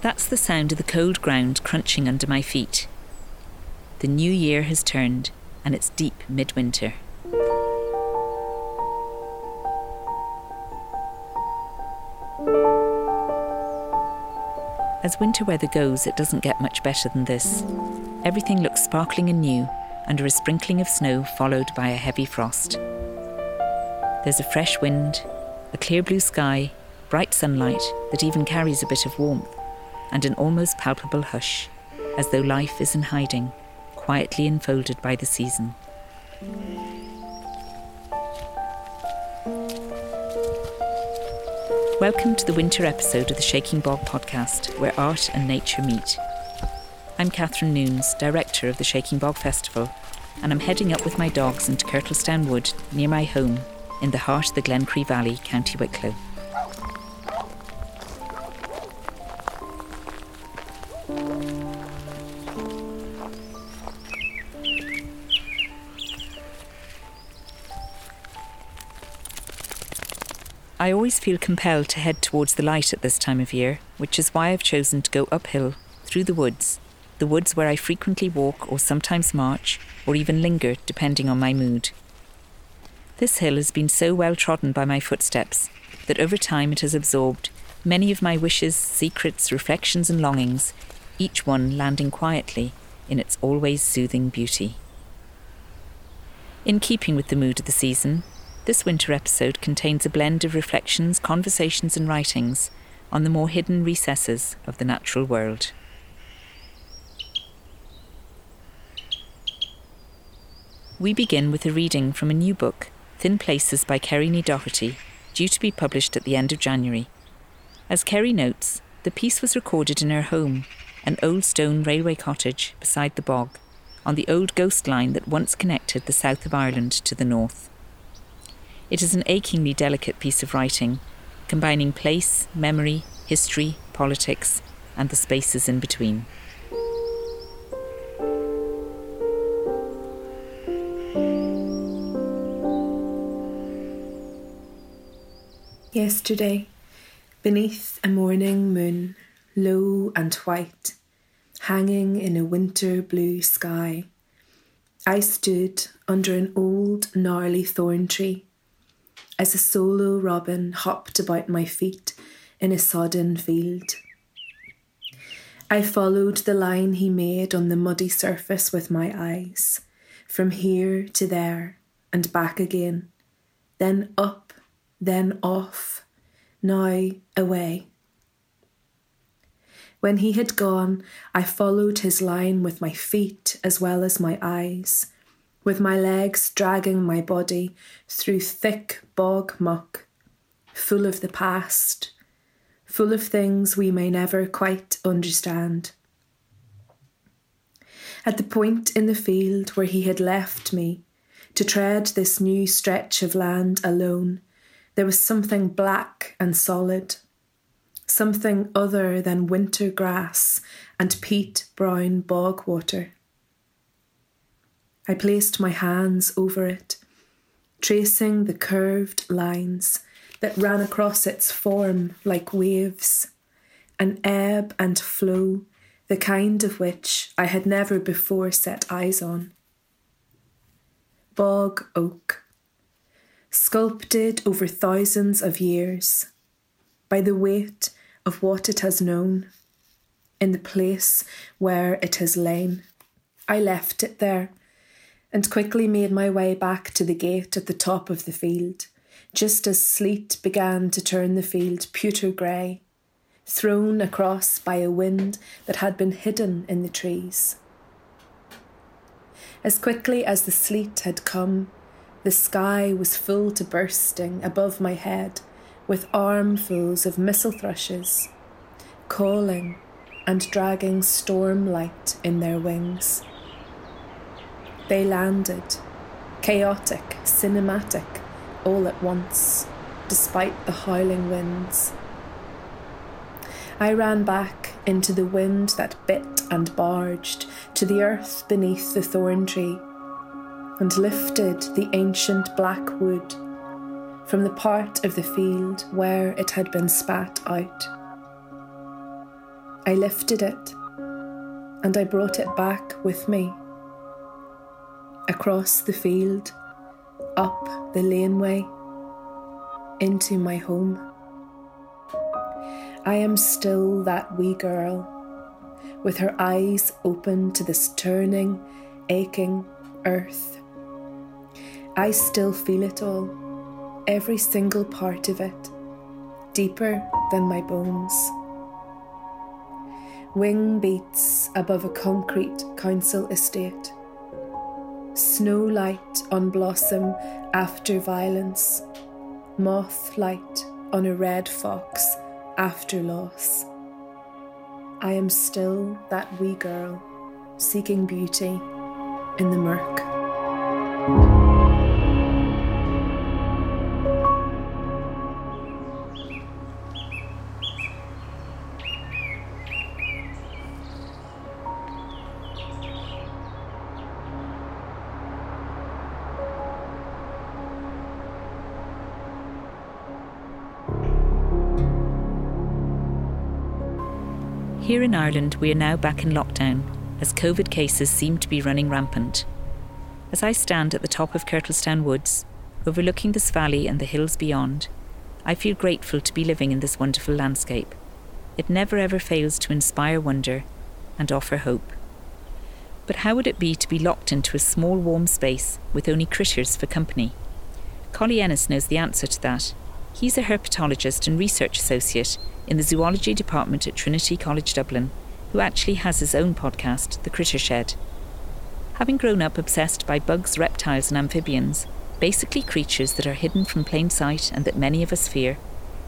That's the sound of the cold ground crunching under my feet. The new year has turned, and it's deep midwinter. As winter weather goes, it doesn't get much better than this. Everything looks sparkling and new, under a sprinkling of snow followed by a heavy frost. There's a fresh wind, a clear blue sky, bright sunlight that even carries a bit of warmth, and an almost palpable hush, as though life is in hiding, quietly enfolded by the season. Welcome to the winter episode of the Shaking Bog podcast, where art and nature meet. I'm Catherine Nunes, director of the Shaking Bog Festival, and I'm heading up with my dogs into Kirtlestown Wood, near my home, in the heart of the Glencree Valley, County Wicklow. I always feel compelled to head towards the light at this time of year, which is why I've chosen to go uphill through the woods, the woods where I frequently walk or sometimes march or even linger depending on my mood. This hill has been so well trodden by my footsteps that over time it has absorbed many of my wishes, secrets, reflections, and longings, each one landing quietly in its always soothing beauty. In keeping with the mood of the season, this winter episode contains a blend of reflections, conversations, and writings on the more hidden recesses of the natural world. We begin with a reading from a new book, Thin Places by Kerri Ní Dochartaigh, due to be published at the end of January. As Kerri notes, the piece was recorded in her home, an old stone railway cottage beside the bog, on the old ghost line that once connected the south of Ireland to the north. It is an achingly delicate piece of writing, combining place, memory, history, politics, and the spaces in between. Yesterday, beneath a morning moon, low and white, hanging in a winter blue sky, I stood under an old gnarly thorn tree as a solo robin hopped about my feet in a sodden field. I followed the line he made on the muddy surface with my eyes, from here to there and back again, then up, then off, now away. When he had gone, I followed his line with my feet as well as my eyes with my legs dragging my body through thick bog muck, full of the past, full of things we may never quite understand. At the point in the field where he had left me to tread this new stretch of land alone, there was something black and solid, something other than winter grass and peat brown bog water. I placed my hands over it, tracing the curved lines that ran across its form like waves, an ebb and flow, the kind of which I had never before set eyes on. Bog oak, sculpted over thousands of years by the weight of what it has known in the place where it has lain. I left it there and quickly made my way back to the gate at the top of the field, just as sleet began to turn the field pewter grey, thrown across by a wind that had been hidden in the trees. As quickly as the sleet had come, the sky was full to bursting above my head with armfuls of missel thrushes, calling and dragging storm light in their wings. They landed, chaotic, cinematic, all at once, despite the howling winds. I ran back into the wind that bit and barged to the earth beneath the thorn tree and lifted the ancient black wood from the part of the field where it had been spat out. I lifted it and I brought it back with me. Across the field, up the laneway, into my home. I am still that wee girl, with her eyes open to this turning, aching earth. I still feel it all, every single part of it, deeper than my bones. Wing beats above a concrete council estate. Snow light on blossom after violence. Moth light on a red fox after loss. I am still that wee girl seeking beauty in the murk. Here in Ireland, we are now back in lockdown as COVID cases seem to be running rampant. As I stand at the top of Kirtlestown Woods, overlooking this valley and the hills beyond, I feel grateful to be living in this wonderful landscape. It never ever fails to inspire wonder and offer hope. But how would it be to be locked into a small warm space with only critters for company? Collie Ennis knows the answer to that. He's a herpetologist and research associate in the zoology department at Trinity College Dublin, who actually has his own podcast, The Critter Shed. Having grown up obsessed by bugs, reptiles, and amphibians, basically creatures that are hidden from plain sight and that many of us fear,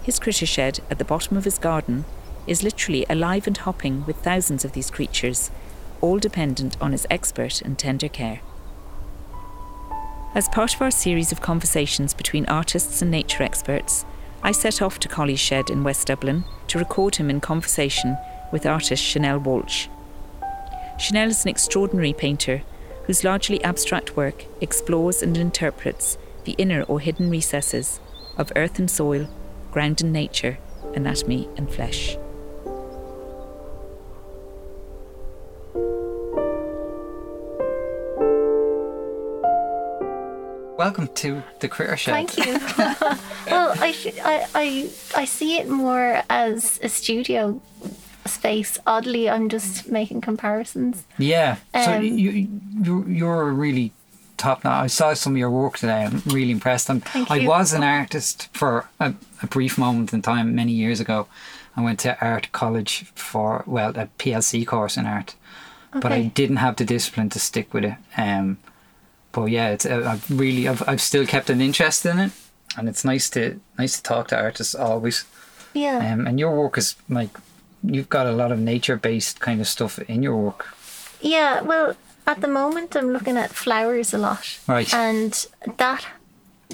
his critter shed at the bottom of his garden is literally alive and hopping with thousands of these creatures, all dependent on his expert and tender care. As part of our series of conversations between artists and nature experts, I set off to Collie's Shed in West Dublin to record him in conversation with artist Chanelle Walshe. Chanelle is an extraordinary painter whose largely abstract work explores and interprets the inner or hidden recesses of earth and soil, ground and nature, anatomy and flesh. Welcome to the Critter show. Thank you. well, I, I, I, I see it more as a studio space. Oddly, I'm just making comparisons. Yeah. so Um, you, you, you're really top notch. I saw some of your work today. I'm really impressed. I'm, Thank I you. was an artist for a, a brief moment in time many years ago. I went to art college for well a PLC course in art, but I didn't have the discipline to stick with it. Um, but yeah, it's uh, I've really I've, I've still kept an interest in it, and it's nice to nice to talk to artists always. Yeah. Um, and your work is like you've got a lot of nature based kind of stuff in your work. Yeah, well, at the moment I'm looking at flowers a lot. Right. And that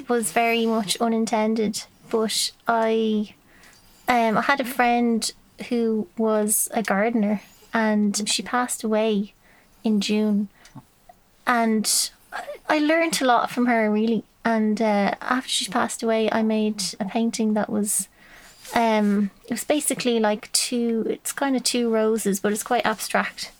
was very much unintended. But I um I had a friend who was a gardener and she passed away in June. And I- learned a lot from her really. And uh, after she passed away, I made a painting that was um it was basically like two it's kind of two roses but it's quite abstract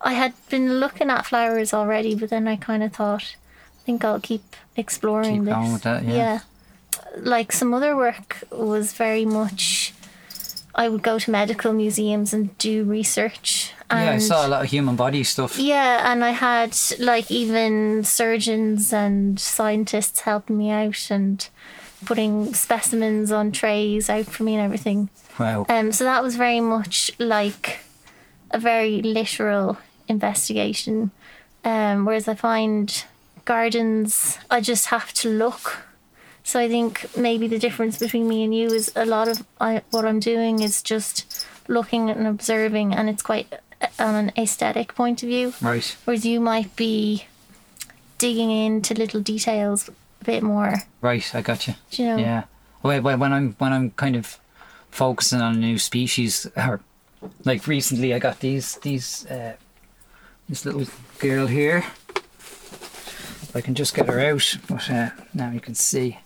i had been looking at flowers already but then i kind of thought i think i'll keep exploring Keep this going with that, yeah. like some other work was very much i would go to medical museums and do research and yeah, I saw a lot of human body stuff. yeah, and I had like even surgeons and scientists helping me out and putting specimens on trays out for me and everything. Wow. Um, so that was very much like a very literal investigation. Um, whereas I find gardens, I just have to look. So I think maybe the difference between me and you is a lot of I, what I'm doing is just looking and observing, and it's quite uh, on an aesthetic point of view. right. Whereas you might be digging into little details a bit more. Right. I got you. Do you know? Yeah. Wait, when I'm when I'm kind of focusing on a new species, or like recently, I got these these uh, this little girl here. If I can just get her out, but uh, now you can see.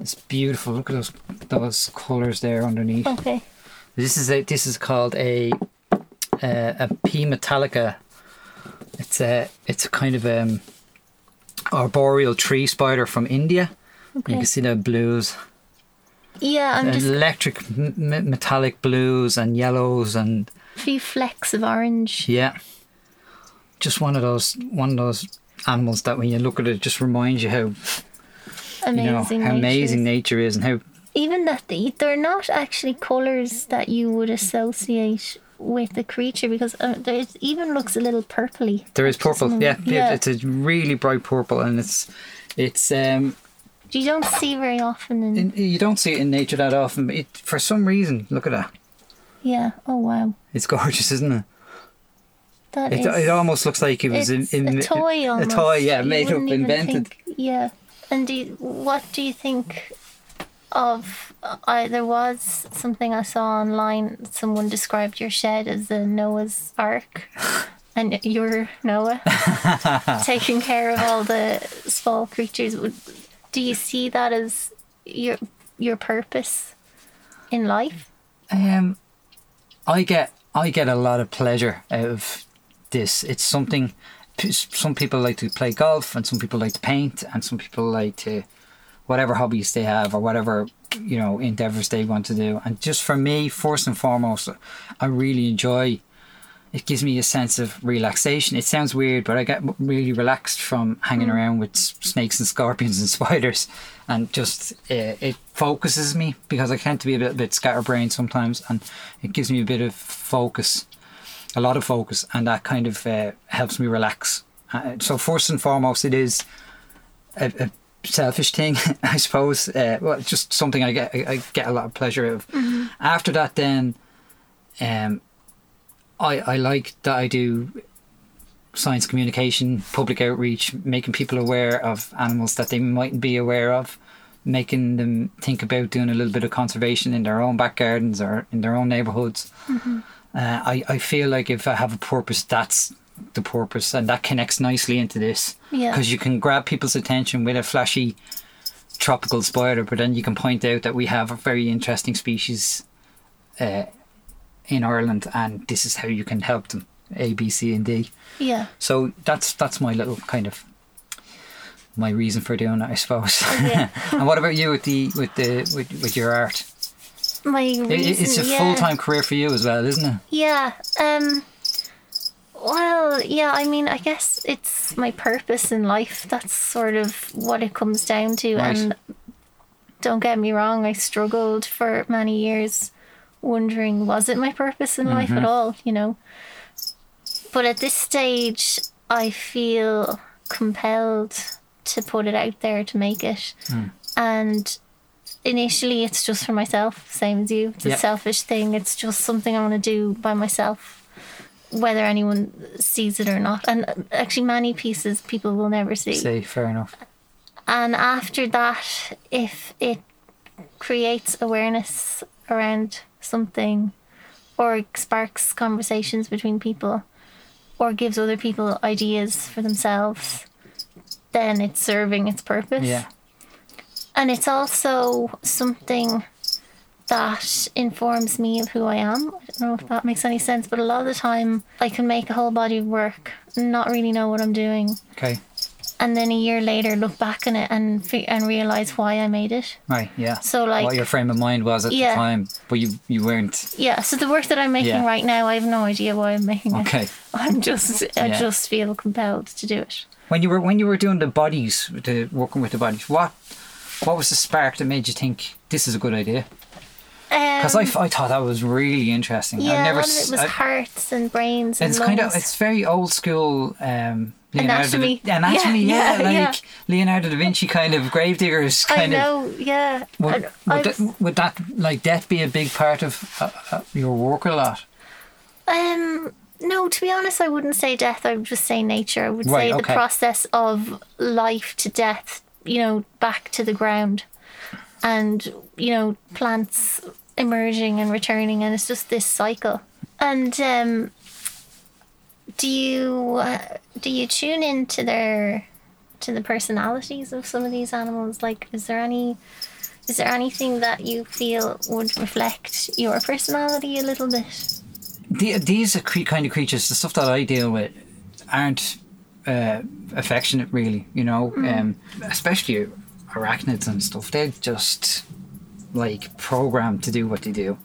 It's beautiful. Look at those those colors there underneath. Okay. This is a this is called a uh, a P metallica. It's a it's a kind of um arboreal tree spider from India. Okay. You can see the blues, Yeah, I'm just electric m- m- metallic blues and yellows and a few flecks of orange. yeah. Just one of those one of those animals that when you look at it, it just reminds you how Amazing. you know how amazing nature is and how Even that they, they're not actually colours that you would associate with the creature because uh, there even looks a little purpley. there is purple. Yeah, yeah. it's a really bright purple and it's it's um you don't see very often. In, in, you don't see it in nature that often. But it, for some reason, look at that. yeah. Oh wow. It's gorgeous, isn't it? That It, is- it almost looks like it was in, in a toy a almost. toy, yeah, You made up, invented. think- yeah. And do you, what do you think of? I there was something I saw online. Someone described your shed as a Noah's Ark, and you're Noah taking care of all the small creatures. Do you see that as your your purpose in life? Um, I get I get a lot of pleasure out of this. It's something. Some people like to play golf, and some people like to paint, and some people like to whatever hobbies they have or whatever you know endeavors they want to do. And just for me, first and foremost, I really enjoy. It gives me a sense of relaxation. It sounds weird, but I get really relaxed from hanging around with snakes and scorpions and spiders, and just uh, it focuses me because I tend to be a bit, bit scatterbrained sometimes, and it gives me a bit of focus, a lot of focus, and that kind of uh, helps me relax. Uh, so first and foremost, it is a, a selfish thing, I suppose. Uh, well, just something I get I, get a lot of pleasure out of. After that, then, um, I I like that I do science communication, public outreach, making people aware of animals that they mightn't be aware of, making them think about doing a little bit of conservation in their own back gardens or in their own neighborhoods. Uh, I I feel like if I have a purpose, that's the purpose, and that connects nicely into this Yeah. because you can grab people's attention with a flashy tropical spider, but then you can point out that we have a very interesting species uh, in Ireland, and this is how you can help them. A, B, C, and D. Yeah. So that's that's my little kind of my reason for doing it, I suppose. Yeah. and what about you with the with the with, with your art? My It, it's a yeah. full time career for you as well, isn't it? Yeah. Um well, yeah, I mean, I guess it's my purpose in life. That's sort of what it comes down to Right. and don't get me wrong, I struggled for many years wondering was it my purpose in life Mm-hmm. at all, you know. But at this stage, I feel compelled to put it out there to make it. Mm. And initially it's just for myself, same as you. It's a selfish thing. It's just something I want to do by myself, whether anyone sees it or not. And uh, actually, many pieces people will never see. Say fair enough. And after that, if it creates awareness around something or sparks conversations between people or gives other people ideas for themselves, then it's serving its purpose. Yeah. And it's also something that informs me of who I am. I don't know if that makes any sense, but a lot of the time I can make a whole body of work, and not really know what I'm doing, Okay. and then a year later look back on it and and realize why I made it. Right. Yeah. So like what your frame of mind was at Yeah. the time, but you you weren't. yeah, so the work that I'm making Yeah. right now, I have no idea why I'm making it. Okay. I'm just I Yeah. just feel compelled to do it. When you were when you were doing the bodies, the working with the bodies, what what was the spark that made you think this is a good idea? Because I, Um, f- I thought that was really interesting. yeah, I've never of it was I- hearts and brains and it's lungs. kind of it's very old school um Leonardo Anatomy. da, anatomy Yeah, yeah, yeah, like Leonardo da Vinci kind of gravediggers I kind of know, yeah. would, would, that, would that like death be a big part of uh, uh, your work a lot Um, no, to be honest, I wouldn't say death. I would just say nature. I would Right, say the process of life to death. You know, back to the ground, and you know, plants emerging and returning, and it's just this cycle. And um, do you uh, do you tune into their to the personalities of some of these animals? Like, is there any is there anything that you feel would reflect your personality a little bit? the, these are cre- kind of creatures, the stuff that I deal with, aren't uh, affectionate, really. You know, um, especially arachnids and stuff. They're just like programmed to do what they do,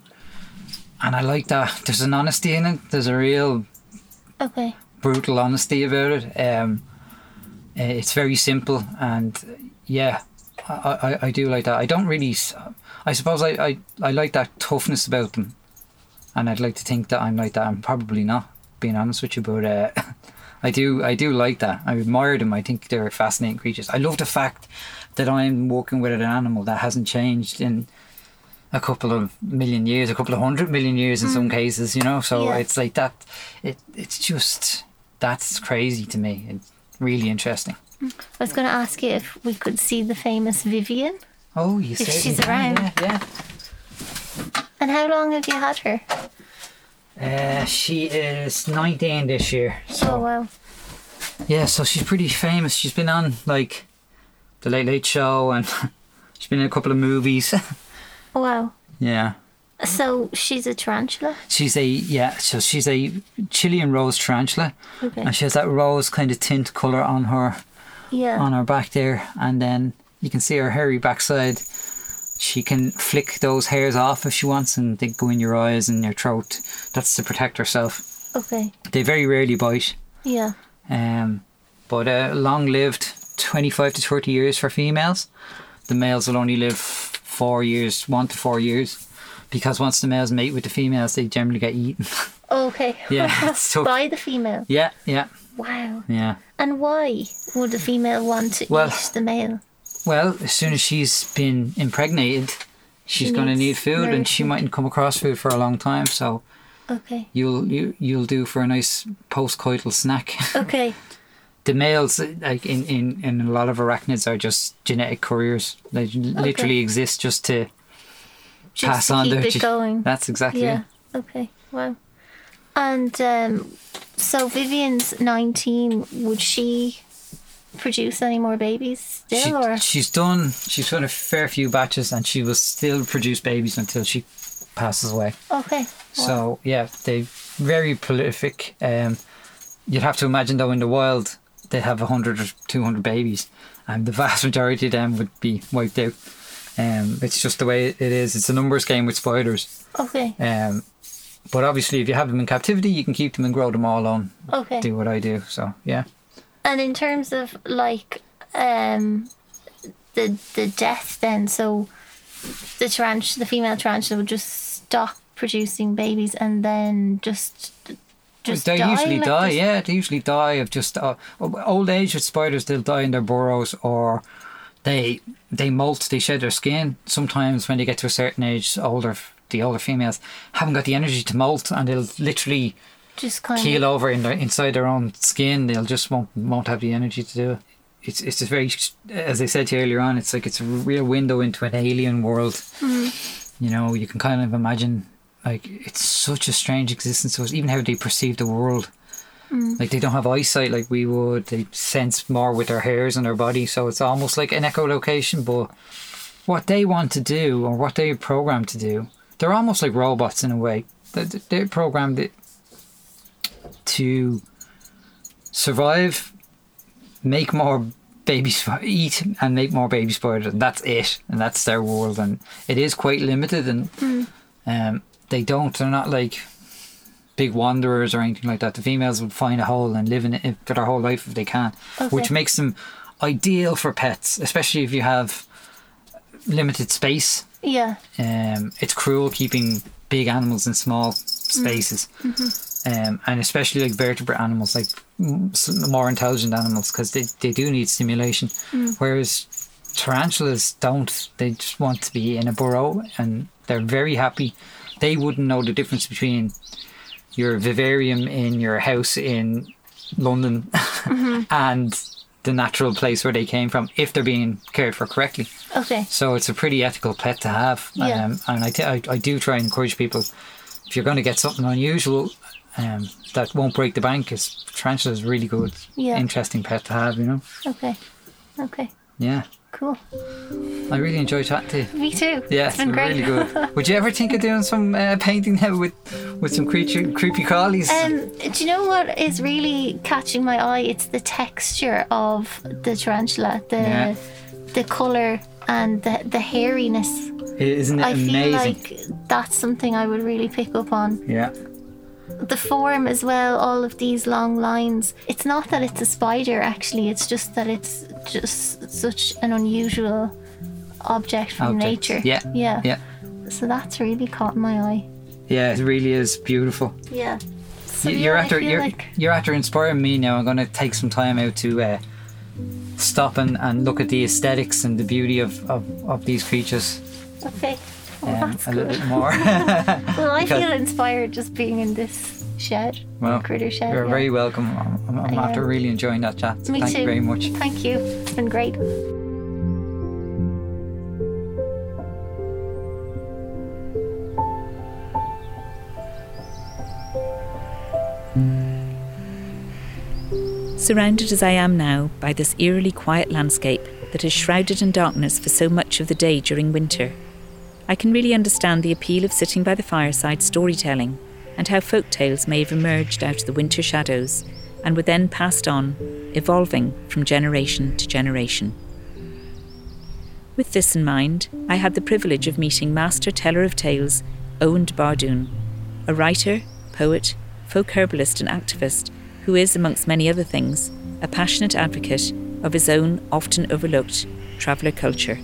and I like that. There's an honesty in it. There's a real Okay. brutal honesty about it. Um, uh, it's very simple, and yeah, I, I, I do like that. I don't really. I suppose I, I, I like that toughness about them, and I'd like to think that I'm like that. I'm probably not, being honest with you, but uh, I do I do like that. I admire them. I think they're fascinating creatures. I love the fact that I'm working with an animal that hasn't changed in a couple of million years, a couple of hundred million years in some mm. cases. You know, so Yeah. it's like that. It it's just that's crazy to me. It's really interesting. Mm. I was going to ask you if we could see the famous Vivian. Oh, you If she's around. Yeah, yeah. And how long have you had her? Uh, she is 19 this year. So Oh, wow. yeah, so she's pretty famous. She's been on like the Late Late Show, and she's been in a couple of movies. Oh, wow. yeah, So she's a tarantula? she's a yeah. So she's a Chilean rose tarantula, Okay. and she has that rose kind of tint color on her Yeah. on her back there, and then you can see her hairy backside. She can flick those hairs off if she wants, and they go in your eyes and your throat. That's to protect herself. Okay. They very rarely bite. Yeah. Um, but uh, long lived, 25 to 30 years for females. The males will only live four years, one to four years. Because once the males mate with the females, they generally get eaten. Okay. Yeah, tough. By the female. yeah, yeah, Wow. yeah. And why would the female want to Well- eat the male? Well, as soon as she's been impregnated, she's She going to need food, and she mightn't come across food for a long time. So Okay. you'll you, you'll do for a nice post-coital snack. Okay. the males, like in, in, in a lot of arachnids, are just genetic couriers. They literally exist just to Just pass to on keep their it ge- going. That's exactly Yeah. it. Okay. Wow. And um, so Vivian's 19. Would she produce any more babies still? She, or she's done. She's done a fair few batches, and she will still produce babies until she passes away. Okay. So yeah, they're very prolific. Um, you'd have to imagine though in the wild they have hundred or two hundred babies, and the vast majority of them would be wiped out. Um, it's just the way it is. It's a numbers game with spiders. Okay. Um, but obviously, if you have them in captivity, you can keep them and grow them all on. Okay. Do what I do. So yeah. And in terms of like um the the death then, so the tarantula the female tarantula would just stop producing babies and then just just they die, usually like die. just- Yeah, they usually die of just uh, old age with spiders. They'll die in their burrows or they they molt. They shed their skin. Sometimes when they get to a certain age, older the older females haven't got the energy to molt, and they'll literally Just kind keel of over in their, inside their own skin. They'll just won't won't have the energy to do it. It's it's a very as I said to you earlier on. It's like it's a real window into an alien world. Hmm. You know, you can kind of imagine like it's such a strange existence. So even how they perceive the world. Hmm. Like they don't have eyesight like we would. They sense more with their hairs and their body. So it's almost like an echolocation. But what they want to do or what they're programmed to do, they're almost like robots in a way. They- They're programmed to survive, make more babies, eat and make more baby spiders, and that's it, and that's their world, and it is quite limited, and um, they don't, they're not like big wanderers or anything like that. The females will find a hole and live in it for their whole life if they can, which makes them ideal for pets, especially if you have limited space. yeah. Um, it's cruel keeping big animals in small spaces, um, and especially like vertebrate animals, like mm, more intelligent animals, because they, they do need stimulation. Whereas tarantulas don't; they just want to be in a burrow, and they're very happy. They wouldn't know the difference between your vivarium in your house in London and the natural place where they came from if they're being cared for correctly. Okay. So it's a pretty ethical pet to have. Yeah. Um, and I, t- I, I do try and encourage people if you're going to get something unusual um, that won't break the bank, is tarantula is really good, Yeah. interesting pet to have, you know? Okay. Okay. Yeah. cool. I really enjoy chatting to you. Me too. Yeah, it's been great. really good. Would you ever think of doing some uh, painting now with with some creature creepy crawlies? Um, do you know what is really catching my eye? It's the texture of the tarantula, the Yeah. the color and the the hairiness. Isn't it I amazing? feel like that's something I would really pick up on. yeah. The form as well, all of these long lines. It's not that it's a spider actually, it's just that it's just such an unusual object from nature. Yeah. Yeah. Yeah. So that's really caught my eye. Yeah, it really is beautiful. Yeah. So you're I after you're like you're after inspiring me now. I'm gonna take some time out to uh, stop and, and look at the aesthetics and the beauty of, of, of these creatures okay. Well, um, that's a good. little bit more. Well, I feel inspired just being in this shed, well, critter shed. you're yeah. very welcome. I'm, I'm, I'm after am. really enjoying that chat. So Me thank too. you very much. Thank you. It's been great. Surrounded as I am now by this eerily quiet landscape that is shrouded in darkness for so much of the day during winter, I can really understand the appeal of sitting by the fireside storytelling and how folk tales may have emerged out of the winter shadows and were then passed on, evolving from generation to generation. With this in mind, I had the privilege of meeting master teller of tales Oein DeBhairduin, a writer, poet, folk herbalist, and activist who is, amongst many other things, a passionate advocate of his own often overlooked traveller culture.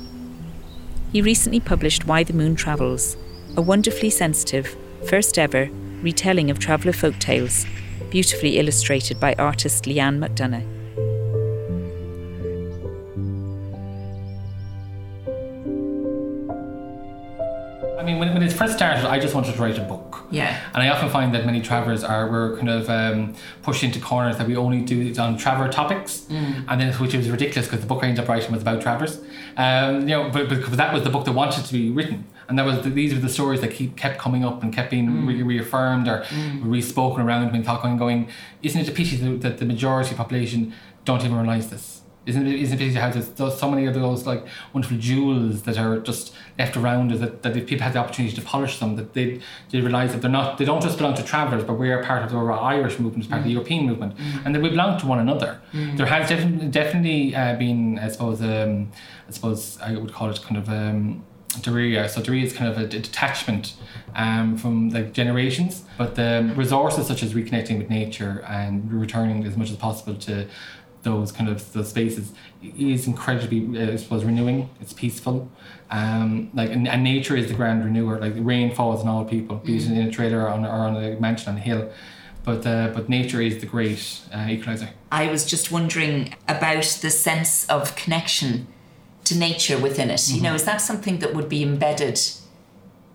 He recently published Why the Moon Travels, a wonderfully sensitive, first ever retelling of traveller folk tales, beautifully illustrated by artist Leanne McDonagh. I just wanted to write a book. Yeah. And I often find that many travellers are we're kind of um, pushed into corners that we only do it on traveller topics, and then which is ridiculous because the book I ended up writing was about travellers. Um, you know, but because that was the book that wanted to be written, and that was the, these were the stories that keep kept coming up and kept being re- reaffirmed or re-spoken around when talking and going. Isn't it a pity that- that the majority of population don't even realise this? Isn't it, isn't it how there's, so many of those like wonderful jewels that are just left around that, that if people had the opportunity to polish them that they they realise that they're not they don't just belong to travellers but we are part of the Irish movement part of the European movement and that we belong to one another. There has definitely definitely uh, been I suppose um, I suppose I would call it kind of um, Daria. So Daria is kind of a d- detachment um, from like generations, but the resources such as reconnecting with nature and returning as much as possible to those kind of those spaces is incredibly, uh, I suppose, renewing. It's peaceful. Um, like and, and nature is the grand renewer. Like the rain falls on all people, be it in a trailer or on, or on a mansion on a hill. But uh, but nature is the great uh, equalizer. I was just wondering about the sense of connection to nature within it. You know, is that something that would be embedded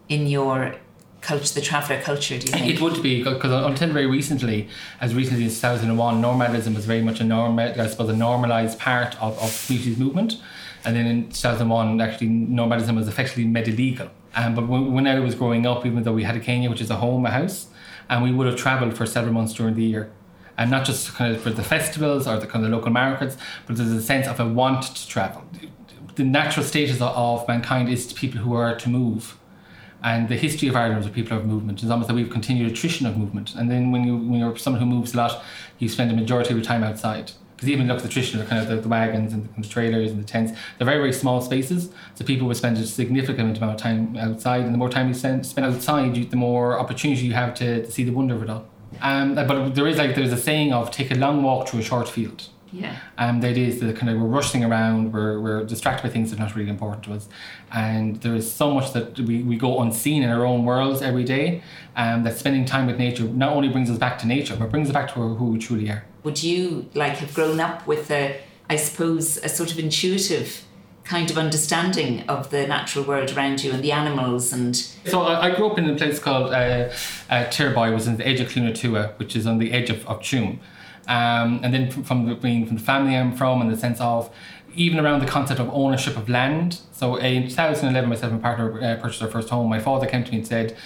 in your culture, the traveller culture, do you think? It would be because until very recently, as recently as 2001, nomadism was very much a norm, I suppose, a normalized part of, of communities movement. And then in 2001, actually, nomadism was effectively made illegal. Um, but when, when I was growing up, even though we had a Kenya, which is a home, a house, and we would have travelled for several months during the year. And not just kind of for the festivals or the kind of local markets, but there's a sense of a want to travel. The natural status of- of mankind is to people who are to move and the history of Ireland is a people of movement. It's almost that we've continued a tradition of movement. And then when you when you're someone who moves a lot, you spend a majority of your time outside. Because even look at the tradition of kind of the, the wagons and the, and the trailers and the tents, they're very very small spaces. So people will spend a significant amount of time outside, and the more time you spend, spend outside, you, the more opportunity you have to, to see the wonder of it all. Um, but there is like there's a saying of take a long walk through a short field. Yeah. Um, the idea is that kind of we're rushing around, we're, we're distracted by things that are not really important to us. And there is so much that we, we go unseen in our own worlds every day um, that spending time with nature not only brings us back to nature, but brings us back to who we truly are. Would you like have grown up with a, I suppose, a sort of intuitive kind of understanding of the natural world around you and the animals and So I, I grew up in a place called uh, uh, Tirboy, was on the edge of Clunatua, which is on the edge of, of Tuam. Um, and then from, the, being from the family I'm from, and the sense of even around the concept of ownership of land. So in 2011, myself and partner uh, purchased our first home. My father came to me and said,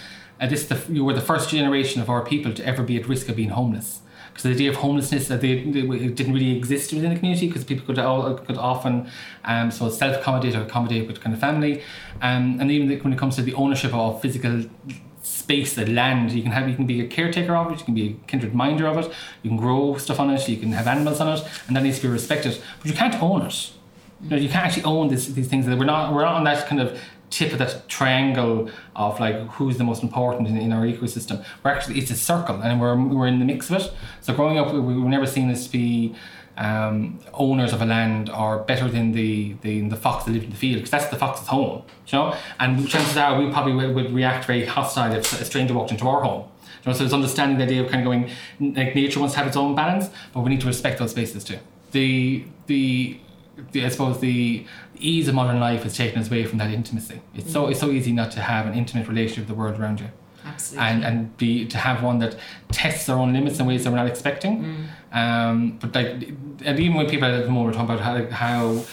uh, "This the, you were the first generation of our people to ever be at risk of being homeless." because the idea of homelessness that they, they didn't really exist within the community because people could all could often um, so self accommodate or accommodate with kind of family, um, and even when it comes to the ownership of physical space, the land. You can have, you can be a caretaker of it, you can be a kindred minder of it, you can grow stuff on it, you can have animals on it, and that needs to be respected. But you can't own it. You, know, you can't actually own this, these things. We're not we're not on that kind of tip of that triangle of like who's the most important in, in our ecosystem. We're actually it's a circle, and we're we're in the mix of it. So growing up, we, we've never seen this be um, owners of a land are better than the, the the fox that lived in the field because that's the fox's home, you know. And chances are we probably would, would react very hostile if a stranger walked into our home. You know, so it's understanding the idea of kind of going like nature wants to have its own balance, but we need to respect those spaces too. The the, the I suppose the ease of modern life has taken us away from that intimacy. It's mm-hmm. so it's so easy not to have an intimate relationship with the world around you. Absolutely. And and be to have one that tests their own limits in ways that we're not expecting. Mm. Um, but like, and even when people at the moment talk about how how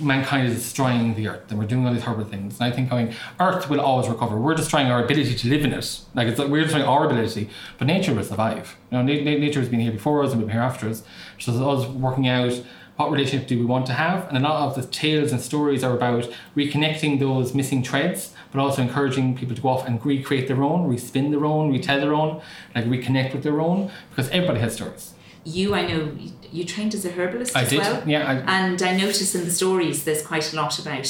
mankind is destroying the earth and we're doing all these horrible things. And I think going, earth will always recover. We're destroying our ability to live in it. Like it's like we're destroying our ability, but nature will survive. You know, na- nature has been here before us and will be here after us. So it's us working out what relationship do we want to have? And a lot of the tales and stories are about reconnecting those missing threads, but also encouraging people to go off and recreate their own, respin their own, retell their own, like reconnect with their own, because everybody has stories. You, I know, you trained as a herbalist I as did, well. yeah. I, And I notice in the stories there's quite a lot about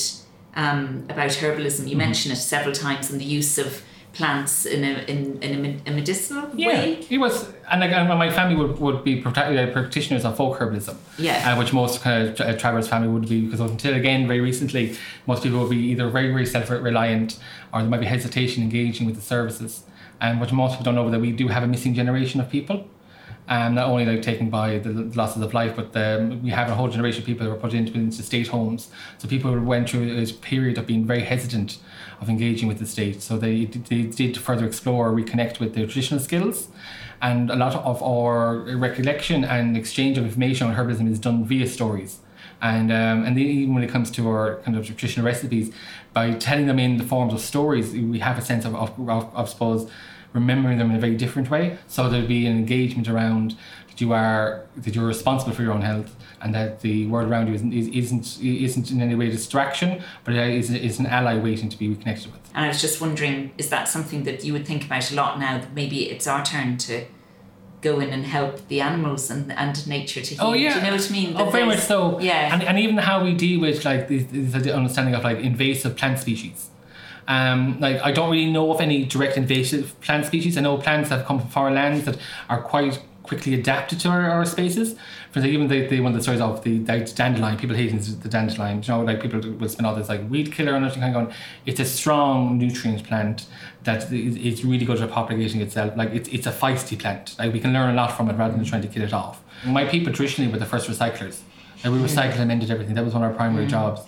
um, about herbalism. You Mm-hmm. mention it several times and the use of plants in a in, in a, a medicinal yeah, way. it was, and my family would, would be uh, practitioners of folk herbalism. Yeah. uh, which most kind of tra- Travers family would be because until again very recently most people would be either very very self reliant or there might be hesitation engaging with the services and what most people don't know that we do have a missing generation of people um, not only like taken by the losses of life but the, we have a whole generation of people that were put into, into state homes. So people went through a period of being very hesitant of engaging with the state. So they, they did further explore reconnect with their traditional skills. And a lot of our recollection and exchange of information on herbalism is done via stories. And um, and even when it comes to our kind of traditional recipes, by telling them in the forms of stories, we have a sense of of, of, of suppose remembering them in a very different way. So there'll be an engagement around that you are that you're responsible for your own health, and that the world around you isn't isn't isn't in any way a distraction, but it is, is an ally waiting to be reconnected with. And I was just wondering, is that something that you would think about a lot now that maybe it's our turn to go in and help the animals and, and nature to heal? Oh yeah, Do you know what I mean? Oh, very much so. Yeah. and, and even how we deal with like this, this understanding of like invasive plant species. Um, like I don't really know of any direct invasive plant species. I know plants that have come from foreign lands that are quite quickly adapted to our, our spaces. For the, even the, the one of the stories of the, the dandelion, people hating the dandelion. You know, like people will spend all this like weed killer and kind of going. It's a strong nutrient plant that is, is really good at propagating itself. Like it's it's a feisty plant. Like we can learn a lot from it rather than trying to kill it off. My people traditionally were the first recyclers. Like we recycled and mended everything. That was one of our primary jobs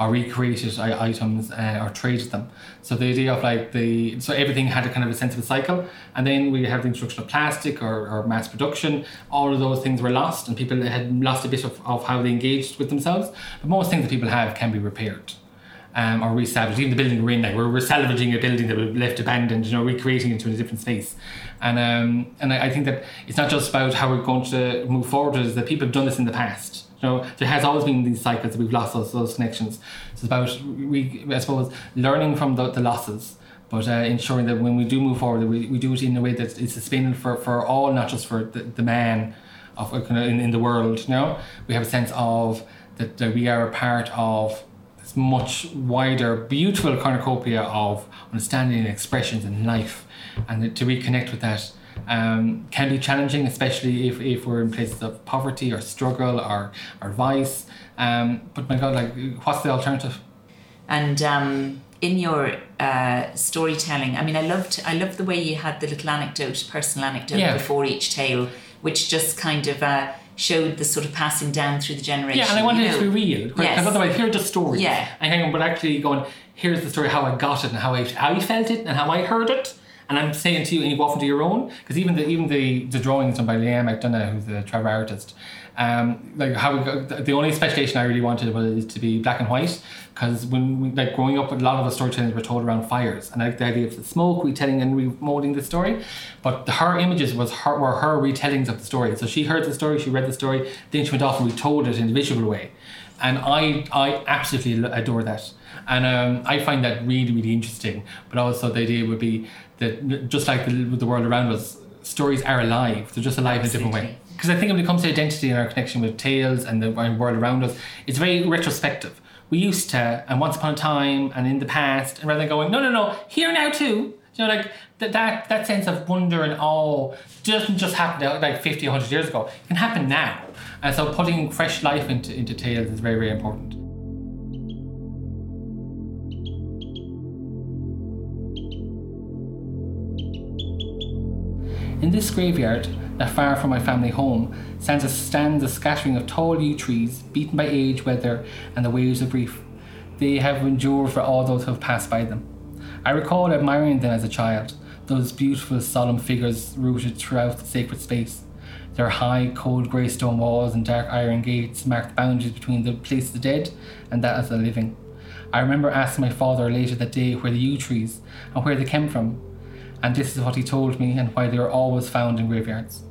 or recreated items uh, or traded them. So the idea of like the so everything had a kind of a sense of a cycle, and then we have the introduction of plastic or, or mass production. All of those things were lost, and people had lost a bit of, of how they engaged with themselves. But most things that people have can be repaired. Um, or resalvaged. Even the building we're in, like we're, we're salvaging a building that we left abandoned, you know, recreating into a different space. And um, and I, I think that it's not just about how we're going to move forward, is that people have done this in the past. You know, there has always been these cycles that we've lost those, those connections. So it's about we, I suppose, learning from the, the losses, but uh, ensuring that when we do move forward, we, we do it in a way that is sustainable for, for all, not just for the, the man of uh, kind of in, in the world. You know, we have a sense of that, that we are a part of this much wider, beautiful cornucopia of understanding and expressions in life, and to reconnect with that um, can be challenging, especially if, if we're in places of poverty or struggle or, or vice. Um, but my God, like, what's the alternative? And um, in your uh, storytelling, I mean, I loved I loved the way you had the little anecdote, personal anecdote Yeah. before each tale, which just kind of uh, showed the sort of passing down through the generation. Yeah, and I wanted you it to be real. Because Yes. otherwise, here are just stories. Yeah. And hang on, but actually going, here's the story how I got it and how I, how I felt it and how I heard it. And I'm saying to you, and you go off into your own, because even the even the, the drawings done by Leanne McDonagh, who's the travel artist, Um, like how we the only speculation I really wanted was to be black and white because when we, like growing up, a lot of the storytellings were told around fires and I like the idea of the smoke retelling and remolding the story. But her images was her were her retellings of the story. So she heard the story, she read the story, then she went off and retold it in a visual way, and I I absolutely adore that. And um, I find that really, really interesting. But also, the idea would be that just like the, the world around us, stories are alive. They're just alive Absolutely. in a different way. Because I think when it comes to identity and our connection with tales and the world around us, it's very retrospective. We used to, and once upon a time, and in the past, and rather than going, no, no, no, here now too. You know, like that, that, that sense of wonder and awe doesn't just happen like 50, 100 years ago. It can happen now. And so putting fresh life into, into tales is very, very important. In this graveyard, not far from my family home, stands a, stands a scattering of tall yew trees, beaten by age, weather, and the waves of grief. They have endured for all those who have passed by them. I recall admiring them as a child, those beautiful, solemn figures rooted throughout the sacred space. Their high, cold grey stone walls and dark iron gates mark the boundaries between the place of the dead and that of the living. I remember asking my father later that day where the yew trees and where they came from, and this is what he told me and why they are always found in graveyards.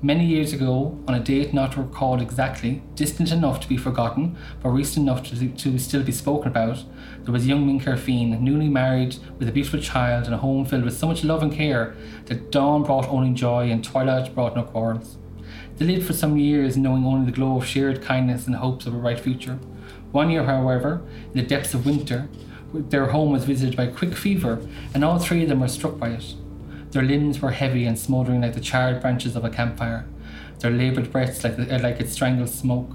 Many years ago, on a date not recalled exactly, distant enough to be forgotten, but recent enough to, to still be spoken about, there was young Minker Fiend, newly married, with a beautiful child and a home filled with so much love and care that dawn brought only joy and twilight brought no quarrels. They lived for some years knowing only the glow of shared kindness and hopes of a bright future. One year, however, in the depths of winter, their home was visited by quick fever, and all three of them were struck by it. Their limbs were heavy and smouldering like the charred branches of a campfire, their laboured breaths like, the, uh, like it strangled smoke.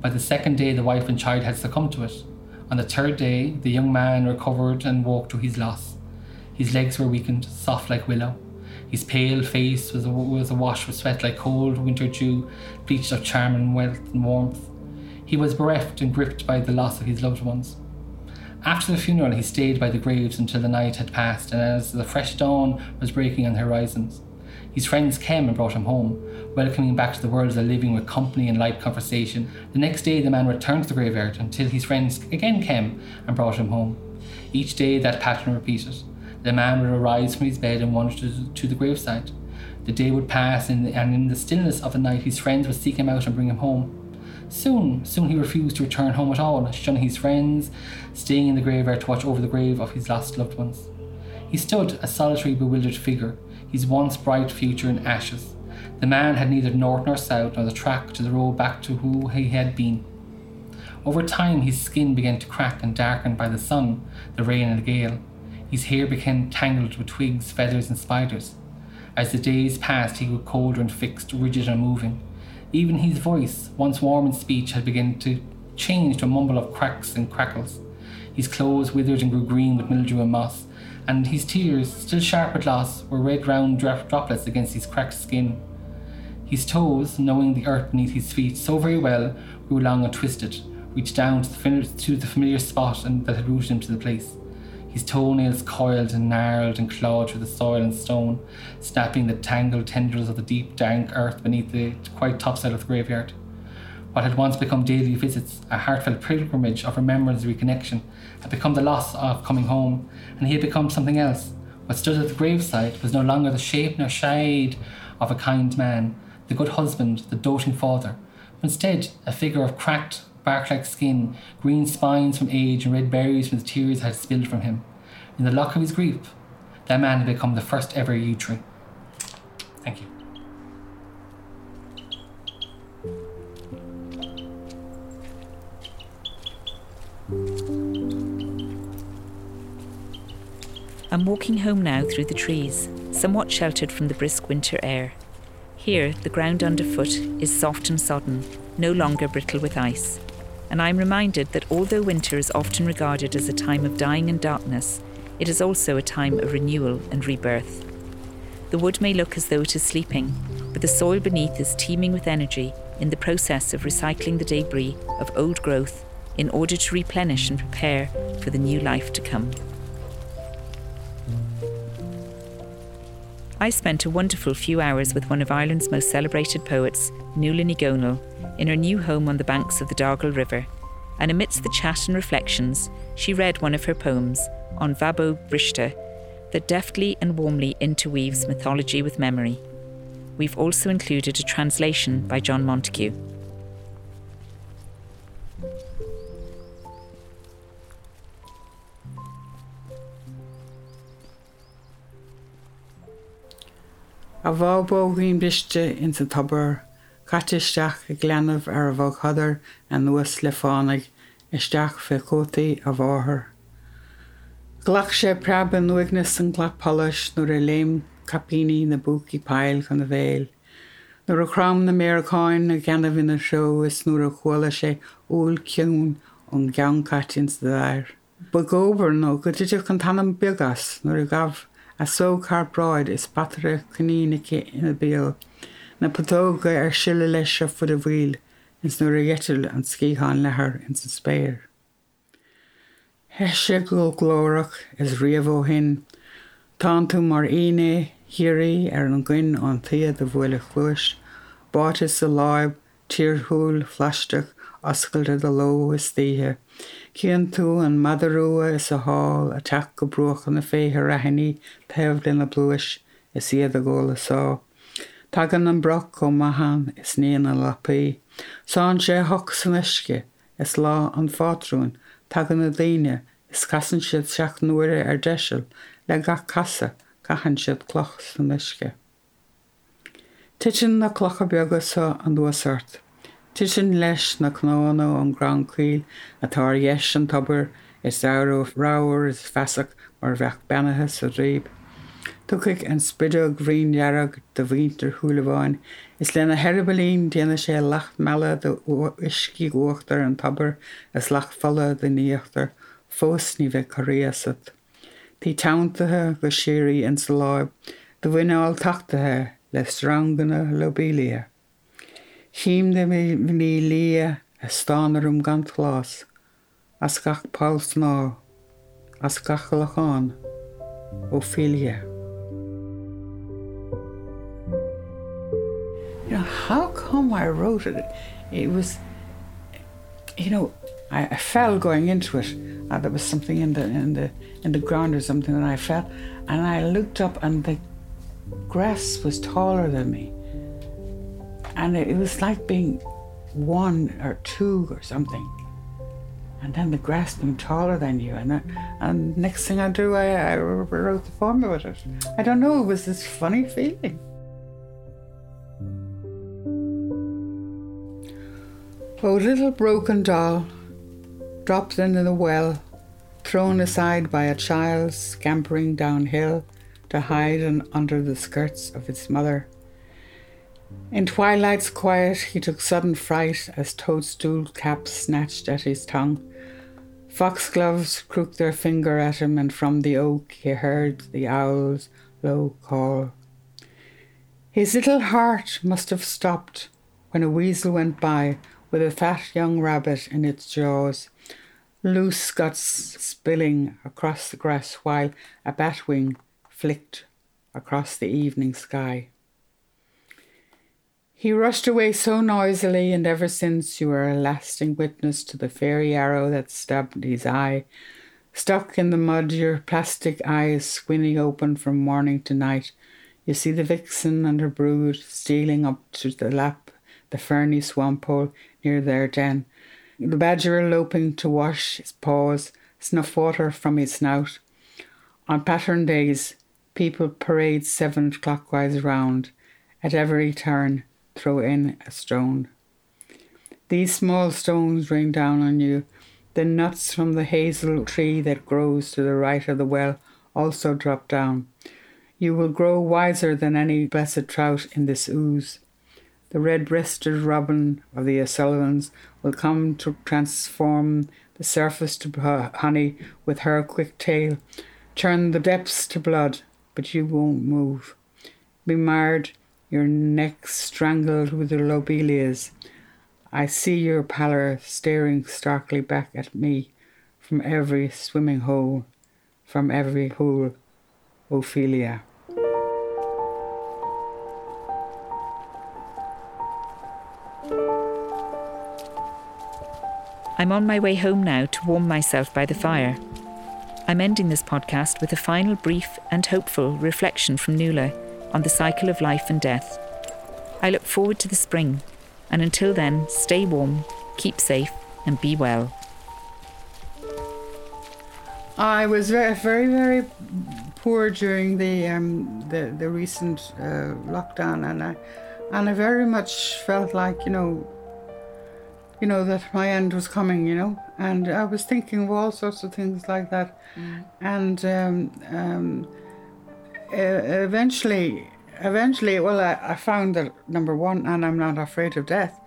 By the second day, the wife and child had succumbed to it. On the third day, the young man recovered and woke to his loss. His legs were weakened, soft like willow. His pale face was, was awash with sweat like cold winter dew, bleached of charm and wealth and warmth. He was bereft and gripped by the loss of his loved ones. After the funeral, he stayed by the graves until the night had passed, and as the fresh dawn was breaking on the horizons, his friends came and brought him home, welcoming back to the world of the living with company and light conversation. The next day, the man returned to the graveyard until his friends again came and brought him home. Each day, that pattern repeated. The man would arise from his bed and wander to, to the graveside. The day would pass, and in the stillness of the night, his friends would seek him out and bring him home. Soon, soon he refused to return home at all, shunning his friends, staying in the graveyard to watch over the grave of his lost loved ones. He stood, a solitary, bewildered figure, his once bright future in ashes. The man had neither north nor south, nor the track to the road back to who he had been. Over time, his skin began to crack and darken by the sun, the rain, and the gale. His hair became tangled with twigs, feathers, and spiders. As the days passed, he grew colder and fixed, rigid and moving. Even his voice, once warm in speech, had begun to change to a mumble of cracks and crackles. His clothes withered and grew green with mildew and moss, and his tears, still sharp with loss, were red round droplets against his cracked skin. His toes, knowing the earth beneath his feet so very well, grew long and twisted, reached down to the, to the familiar spot and, that had rooted him to the place his toenails coiled and gnarled and clawed through the soil and stone, snapping the tangled tendrils of the deep, dank earth beneath the quite topside of the graveyard. What had once become daily visits, a heartfelt pilgrimage of remembrance and reconnection, had become the loss of coming home, and he had become something else. What stood at the graveside was no longer the shape nor shade of a kind man, the good husband, the doting father, but instead a figure of cracked, bark like skin, green spines from age, and red berries from the tears had spilled from him. In the lock of his grief, that man had become the first ever yew tree. Thank you. I'm walking home now through the trees, somewhat sheltered from the brisk winter air. Here, the ground underfoot is soft and sodden, no longer brittle with ice and I am reminded that although winter is often regarded as a time of dying and darkness, it is also a time of renewal and rebirth. The wood may look as though it is sleeping, but the soil beneath is teeming with energy in the process of recycling the debris of old growth in order to replenish and prepare for the new life to come. I spent a wonderful few hours with one of Ireland's most celebrated poets, Nuala Dhomhnaill, in her new home on the banks of the Dargle River. And amidst the chat and reflections, she read one of her poems, An Bhábóg Bhriste, that deftly and warmly interweaves mythology with memory. We've also included a translation by John Montague. a biste in sa tabar, Catisteach a glenamh ar a bh chadar an nuas le fánaigh isteach fé cótaí a bmháthair. Glach sé preban nuignas an ghlapáis nuair a léim capíní na buí peil chun na bhéil. Nuair a chram na méáin na ganamh na seo is nuair a chuila sé úl ciún ón gan catins de air. Ba góbar nó go idir chu tanam begas nuair a gabh a só carráid is battere chunínice ina béal, na patóga ar siile leis se fud a bhil ins nuair a dhétil an scíáin lethir in sa spéir. Heis sé go glórach is riamhó hin, Tá tú mar iné hiirí ar an gcuin an tiad a bhfuile chuis, báte sa láib, tíorthúil, fleisteach, oscailte de lo is títhe, Cían tú an madarúa is a háil a teach go brochan na féthe rahanní taobh lena bluis is iad a ggóla sá. Tagan an broch go mahan is níana lapaí. Sáin sé ho san isce is lá an fátrún, tagan na daine is casan siad seach nuaire ar deisiil le ga casa caihan siad cloch san isce. Tiitin na clocha beaga sa an dúasart. Tu sin leis na cnána an Grandcuil atá dhéis an tabair is ráhar is feach mar bheith benathe sa réb. Tuigh an spiide gríonhearag do bhítar thuúlaháin, is lena herbalín déana sé lecht meile do iscí uachtar an tabair is lech folle de níochttar fós ní bheith choréasad. Tí taantathe go séirí in sa láib, do bhuiineáil taachtathe les ranganna lobília. Chiim de mé ní lia a stánarm gan glas, as gach páls ná, as gachalachán ó filia. How come I wrote it? It was, you know, I, I fell going into it. Uh, there was something in the in the in the ground or something, and I fell, and I looked up, and the grass was taller than me and it was like being one or two or something. And then the grass being taller than you, and, I, and next thing I do, I, I wrote the poem about it. I don't know, it was this funny feeling. Oh, little broken doll, dropped into the well, thrown aside by a child scampering downhill to hide under the skirts of its mother. In twilight's quiet, he took sudden fright as toadstool caps snatched at his tongue. Foxgloves crooked their finger at him, and from the oak he heard the owl's low call. His little heart must have stopped when a weasel went by with a fat young rabbit in its jaws, loose guts spilling across the grass while a batwing flicked across the evening sky. He rushed away so noisily, and ever since you are a lasting witness to the fairy arrow that stabbed his eye. Stuck in the mud, your plastic eyes squinting open from morning to night. You see the vixen and her brood stealing up to the lap, the ferny swamp hole near their den. The badger loping to wash his paws, snuff water from his snout. On pattern days, people parade seven clockwise round. At every turn, throw in a stone. These small stones rain down on you. The nuts from the hazel tree that grows to the right of the well also drop down. You will grow wiser than any blessed trout in this ooze. The red breasted robin of the O'Sullivans will come to transform the surface to honey with her quick tail, turn the depths to blood, but you won't move. Be marred your neck strangled with the lobelias. I see your pallor staring starkly back at me from every swimming hole, from every pool, Ophelia. I'm on my way home now to warm myself by the fire. I'm ending this podcast with a final brief and hopeful reflection from Nuala on the cycle of life and death. I look forward to the spring, and until then, stay warm, keep safe, and be well. I was very, very, very poor during the um, the, the recent uh, lockdown, and I and I very much felt like you know, you know that my end was coming, you know, and I was thinking of all sorts of things like that, and um, um, eventually, eventually, well, I, I found that number one, and I'm not afraid of death.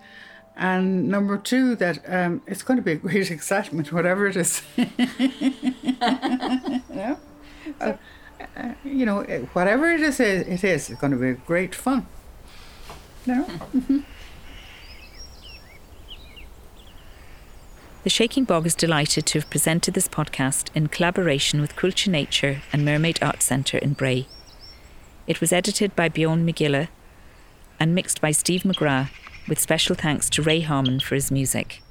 And number two, that um, it's going to be a great excitement, whatever it is. yeah. Uh, uh, you know, whatever it is, it is, it's going to be great fun. No? The Shaking Bog is delighted to have presented this podcast in collaboration with Coillte Nature and Mermaid Art Centre in Bray. It was edited by Bjorn MacGiolla and mixed by Steve McGrath, with special thanks to Ray Harmon for his music.